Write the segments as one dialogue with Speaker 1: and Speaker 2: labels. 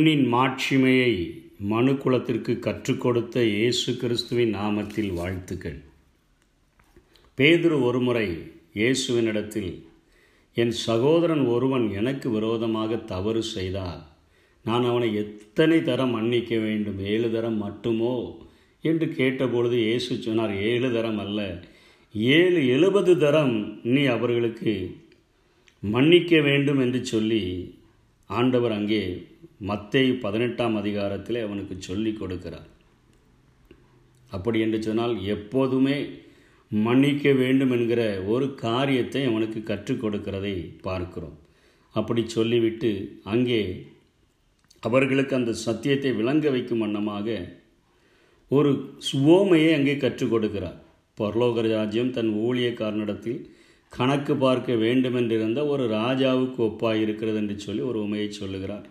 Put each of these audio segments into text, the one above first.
Speaker 1: மண்ணின் மாட்சிமையை மனு குலத்திற்கு கற்றுக் கொடுத்த இயேசு கிறிஸ்துவின் நாமத்தில் வாழ்த்துக்கள். பேதுரு ஒருமுறை இயேசுவினிடத்தில் என் சகோதரன் ஒருவன் எனக்கு விரோதமாக தவறு செய்தால் நான் அவனை எத்தனை தரம் மன்னிக்க வேண்டும் ஏழு தரம் மட்டுமோ? என்று கேட்டபொழுது இயேசு சொன்னார் ஏழு தரம் அல்ல ஏழு எழுபது தரம் நீ அவர்களுக்கு மன்னிக்க வேண்டும் என்று சொல்லி ஆண்டவர் அங்கே மத்தை பதினெட்டாம் அதிகாரத்தில் அவனுக்கு சொல்லி கொடுக்கிறார். அப்படி என்று சொன்னால் எப்போதுமே மன்னிக்க வேண்டும் என்கிற ஒரு காரியத்தை அவனுக்கு கற்றுக் கொடுக்கிறதை பார்க்கிறோம். அப்படி சொல்லிவிட்டு அங்கே அவர்களுக்கு அந்த சத்தியத்தை விளங்க வைக்கும் வண்ணமாக ஒரு சுவோமையை அங்கே கற்றுக் கொடுக்கிறார். பரலோக ராஜ்யம் தன் ஊழியக்காரனிடத்தில் கணக்கு பார்க்க வேண்டுமென்றிருந்த ஒரு ராஜாவுக்கு ஒப்பாய் இருக்கிறது என்று சொல்லி ஒரு உமையை சொல்லுகிறார்.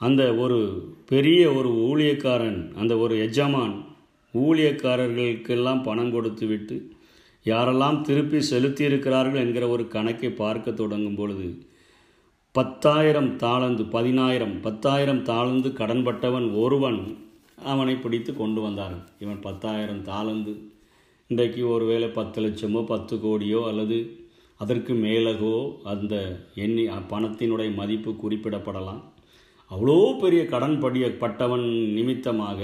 Speaker 1: அந்த ஒரு பெரிய ஒரு ஊழியக்காரன் அந்த ஒரு எஜமான் ஊழியக்காரர்களுக்கெல்லாம் பணம் கொடுத்து விட்டு யாரெல்லாம் திருப்பி செலுத்தியிருக்கிறார்கள் என்கிற ஒரு கணக்கை பார்க்க தொடங்கும் பொழுது பத்தாயிரம் தாளந்து பதினாயிரம் பத்தாயிரம் தாளந்து கடன்பட்டவன் ஒருவன் அவனை பிடித்து கொண்டு வந்தார்கள். இவன் பத்தாயிரம் தாளந்து இன்றைக்கு ஒருவேளை பத்து லட்சமோ பத்து கோடியோ அல்லது அதற்கு மேலகோ அந்த எண்ணி பணத்தினுடைய மதிப்பு குறிப்பிடப்படலாம். அவ்வளோ பெரிய கடன் படியப்பட்டவன் நிமித்தமாக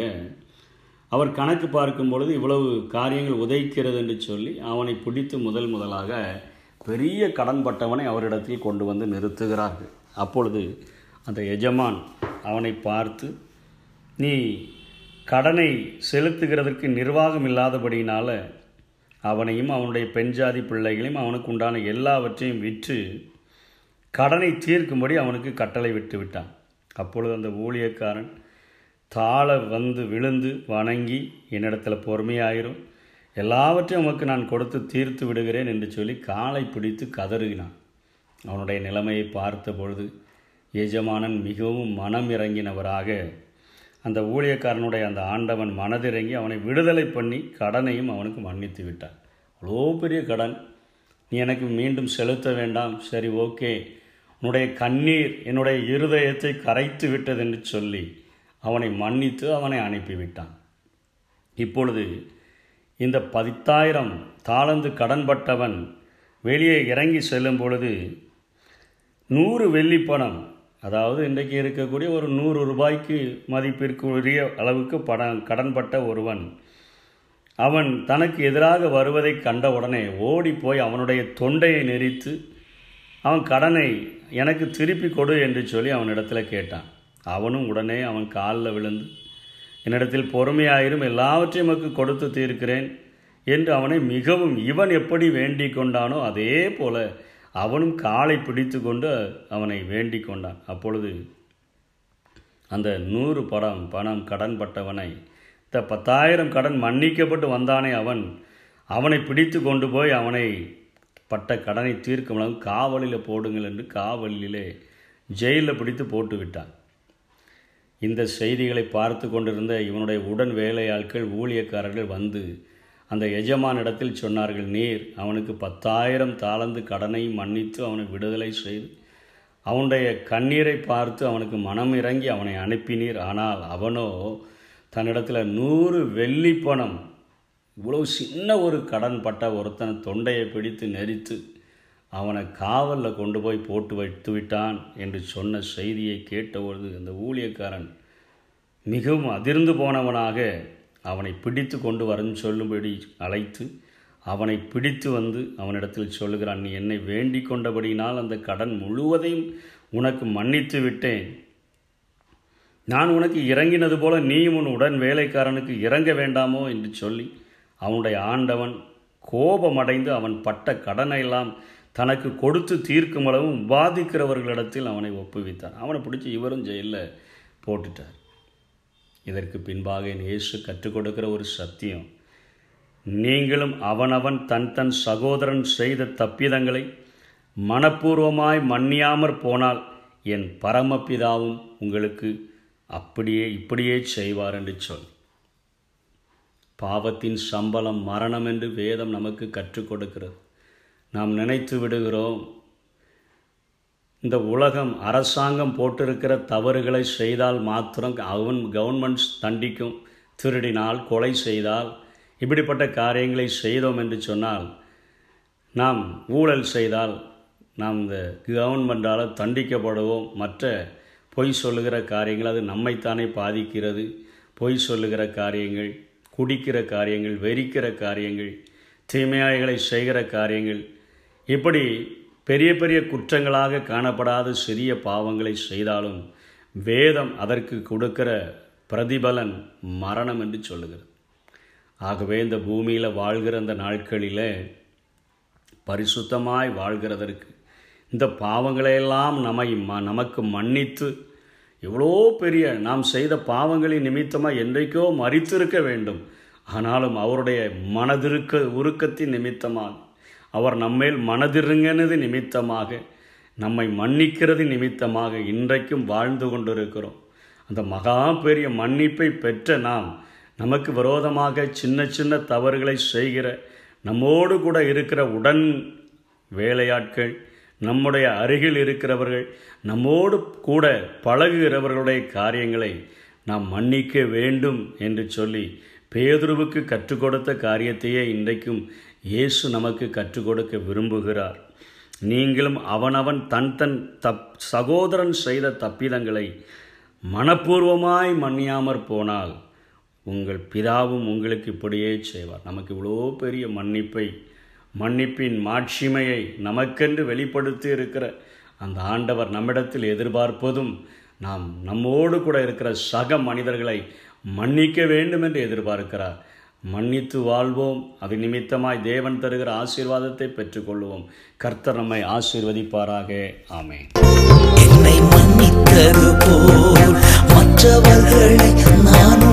Speaker 1: அவர் கணக்கு பார்க்கும் பொழுது இவ்வளவு காரியங்கள் உதைக்கிறது என்று சொல்லி அவனை பிடித்து முதல் முதலாக பெரிய கடன்பட்டவனை அவரிடத்தில் கொண்டு வந்து நிறுத்துகிறார்கள். அப்பொழுது அந்த எஜமான் அவனை பார்த்து நீ கடனை செலுத்துகிறதற்கு நிர்வாகம் இல்லாதபடியினால் அவனையும் அவனுடைய பெண் ஜாதி பிள்ளைகளையும் அவனுக்கு உண்டான எல்லாவற்றையும் விற்று கடனை தீர்க்கும்படி அவனுக்கு கட்டளை விட்டு விட்டான். அப்பொழுது அந்த ஊழியக்காரன் தாழ வந்து விழுந்து வணங்கி என்னிடத்தில் பொறுமையாயிரும். எல்லாவற்றையும் உமக்கு நான் கொடுத்து தீர்த்து விடுகிறேன் என்று சொல்லி காலை பிடித்து கதறுகினான் அவனுடைய நிலைமையை பார்த்த பொழுது எஜமானன் மிகவும் மனம் இறங்கினவராக அந்த ஊழியக்காரனுடைய அந்த ஆண்டவன் மனதிறங்கி அவனை விடுதலை பண்ணி கடனையும் அவனுக்கு மன்னித்து விட்டான். அவ்வளோ பெரிய கடன். நீ எனக்கு மீண்டும் செலுத்த வேண்டாம். சரி ஓகே. உன்னுடைய கண்ணீர் என்னுடைய இருதயத்தை கரைத்து விட்டது என்று சொல்லி அவனை மன்னித்து அவனை அனுப்பிவிட்டான். இப்பொழுது இந்த பதித்தாயிரம் தாளந்து கடன்பட்டவன் வெளியே இறங்கி செல்லும் பொழுது நூறு வெள்ளி பணம் அதாவது இன்றைக்கு இருக்கக்கூடிய ஒரு நூறு ரூபாய்க்கு மதிப்பிற்குரிய அளவுக்கு படம் கடன்பட்ட ஒருவன் அவன் தனக்கு எதிராக வருவதை கண்ட உடனே ஓடி போய் அவனுடைய தொண்டையை நெறித்து அவன் கடனை எனக்கு திருப்பி கொடு என்று சொல்லி அவனிடத்தில் கேட்டான். அவனும் உடனே அவன் காலில் விழுந்து என்னிடத்தில் பொறுமையாயிரும் எல்லாவற்றையும் நமக்கு கொடுத்து தீர்க்கிறேன் என்று அவனை மிகவும் இவன் எப்படி வேண்டிக் கொண்டானோ அதே போல அவனும் காலை பிடித்து கொண்டு அவனை வேண்டிக் கொண்டான். அப்பொழுது அந்த நூறு படம் பணம் கடன் பட்டவனை இந்த பத்தாயிரம் கடன் மன்னிக்கப்பட்டு வந்தானே அவன் அவனை பிடித்து கொண்டு போய் அவனை பட்ட கடனை தீர்க்கும் காவலில் போடுங்கள் என்று காவலிலே ஜெயிலில் பிடித்து போட்டு விட்டான். இந்த செய்திகளை பார்த்து கொண்டிருந்த இவனுடைய உடன் வேலையாட்கள் ஊழியக்காரர்கள் வந்து அந்த எஜமானிடத்தில் சொன்னார்கள் நீர் அவனுக்கு பத்தாயிரம் தாளந்து கடனை மன்னித்து அவனை விடுதலை செய்து அவனுடைய கண்ணீரை பார்த்து அவனுக்கு மனம் இறங்கி அவனை அனுப்பினீர். ஆனால் அவனோ தன்னிடத்தில் நூறு வெள்ளி பணம் இவ்வளவு சின்ன ஒரு கடன் பட்ட ஒருத்தனை தொண்டையை பிடித்து நெரித்து அவனை காவலில் கொண்டு போய் போட்டு வைத்து விட்டான் என்று சொன்ன செய்தியை கேட்டபொழுது அந்த ஊழியக்காரன் மிகவும் அதிர்ந்து போனவனாக அவனை பிடித்து கொண்டு வரன்னு சொல்லும்படி அழைத்து அவனை பிடித்து வந்து அவனிடத்தில் சொல்லுகிறான் நீ என்னை வேண்டி கொண்டபடியினால் அந்த கடன் முழுவதையும் உனக்கு மன்னித்து விட்டேன். நான் உனக்கு இறங்கினது போல நீயும் உன் உடன் வேலைக்காரனுக்கு இறங்க வேண்டாமோ? என்று சொல்லி அவனுடைய ஆண்டவன் கோபமடைந்து அவன் பட்ட கடனை எல்லாம் தனக்கு கொடுத்து தீர்க்கும் அளவும் பாதிக்கிறவர்களிடத்தில் அவனை ஒப்புவித்தான். அவனை பிடிச்சி இவரும் ஜெயிலில் போட்டுட்டார். இதற்கு பின்பாக என் இயேசு கற்றுக் கொடுக்கிற ஒரு சத்தியம். நீங்களும் அவனவன் தன் தன் சகோதரன் செய்த தப்பிதங்களை மனப்பூர்வமாய் மன்னியாமற் போனால் என் பரமபிதாவும் உங்களுக்கு அப்படியே இப்படியே செய்வார் என்று சொல் பாவத்தின் சம்பளம் மரணம் என்று வேதம் நமக்கு கற்றுக் கொடுக்கிறது. நாம் நினைத்து விடுகிறோம் இந்த உலகம் அரசாங்கம் போட்டிருக்கிற தவறுகளை செய்தால் மாத்திரம் அவன் கவர்மெண்ட்ஸ் தண்டிக்கும் திருடினால் கொலை செய்தால் இப்படிப்பட்ட காரியங்களை செய்தோம் என்று சொன்னால் நாம் ஊழல் செய்தால் நாம் இந்த கவர்மெண்டால் தண்டிக்கப்படுவோம். மற்ற பொய் சொல்லுகிற காரியங்கள் அது நம்மைத்தானே பாதிக்கிறது. பொய் சொல்லுகிற காரியங்கள் குடிக்கிற காரியங்கள் வெறிக்கிற காரியங்கள் தீமையாய்களை செய்கிற காரியங்கள். இப்படி பெரிய பெரிய குற்றங்களாக காணப்படாத சிறிய பாவங்களை செய்தாலும் வேதம் அதற்கு கொடுக்கிற பிரதிபலன் மரணம் என்று சொல்லுகிறது. ஆகவே இந்த பூமியில் வாழ்கிற அந்த நாட்களில் பரிசுத்தமாய் வாழ்கிறதற்கு இந்த பாவங்களையெல்லாம் நம்மை ம நமக்கு மன்னித்து எவ்வளோ பெரிய நாம் செய்த பாவங்களின் நிமித்தமாக என்றைக்கோ மறித்திருக்க வேண்டும். ஆனாலும் அவருடைய மனதிருக்க உருக்கத்தின் நிமித்தமாக அவர் நம்மேல் மனதிருங்கினது நிமித்தமாக நம்மை மன்னிக்கிறது நிமித்தமாக இன்றைக்கும் வாழ்ந்து கொண்டிருக்கிறோம். அந்த மகா பெரிய மன்னிப்பை பெற்ற நாம் நமக்கு விரோதமாக சின்ன சின்ன தவறுகளை செய்கிற நம்மோடு கூட இருக்கிற உடன் வேலையாட்கள் நம்முடைய அருகில் இருக்கிறவர்கள் நம்மோடு கூட பழகுகிறவர்களுடைய காரியங்களை நாம் மன்னிக்க வேண்டும் என்று சொல்லி பேதுருவுக்கு கற்றுக் கொடுத்த காரியத்தையே இன்றைக்கும் இயேசு நமக்கு கற்றுக் கொடுக்க விரும்புகிறார். நீங்களும் அவனவன் தன் தன் தப் சகோதரன் செய்த தப்பிதங்களை மனப்பூர்வமாய் மன்னியாமற் போனால் உங்கள் பிதாவும் உங்களுக்கு இப்படியே செய்வார். நமக்கு இவ்வளோ பெரிய மன்னிப்பை மன்னிப்பின் மாட்சிமையை நமக்கென்று வெளிப்படுத்தி இருக்கிற அந்த ஆண்டவர் நம்மிடத்தில் எதிர்பார்ப்பதும் நாம் நம்மோடு கூட இருக்கிற சக மனிதர்களை மன்னிக்க வேண்டும் என்று எதிர்பார்க்கிறார். மன்னித்து வாழ்வோம். அது நிமித்தமாய் தேவன் தருகிற ஆசீர்வாதத்தை பெற்றுக்கொள்வோம். கர்த்தர் நம்மை ஆசீர்வதிப்பாராக. ஆமே
Speaker 2: என்னை மன்னித்தது போல் மற்றவர்களை நான்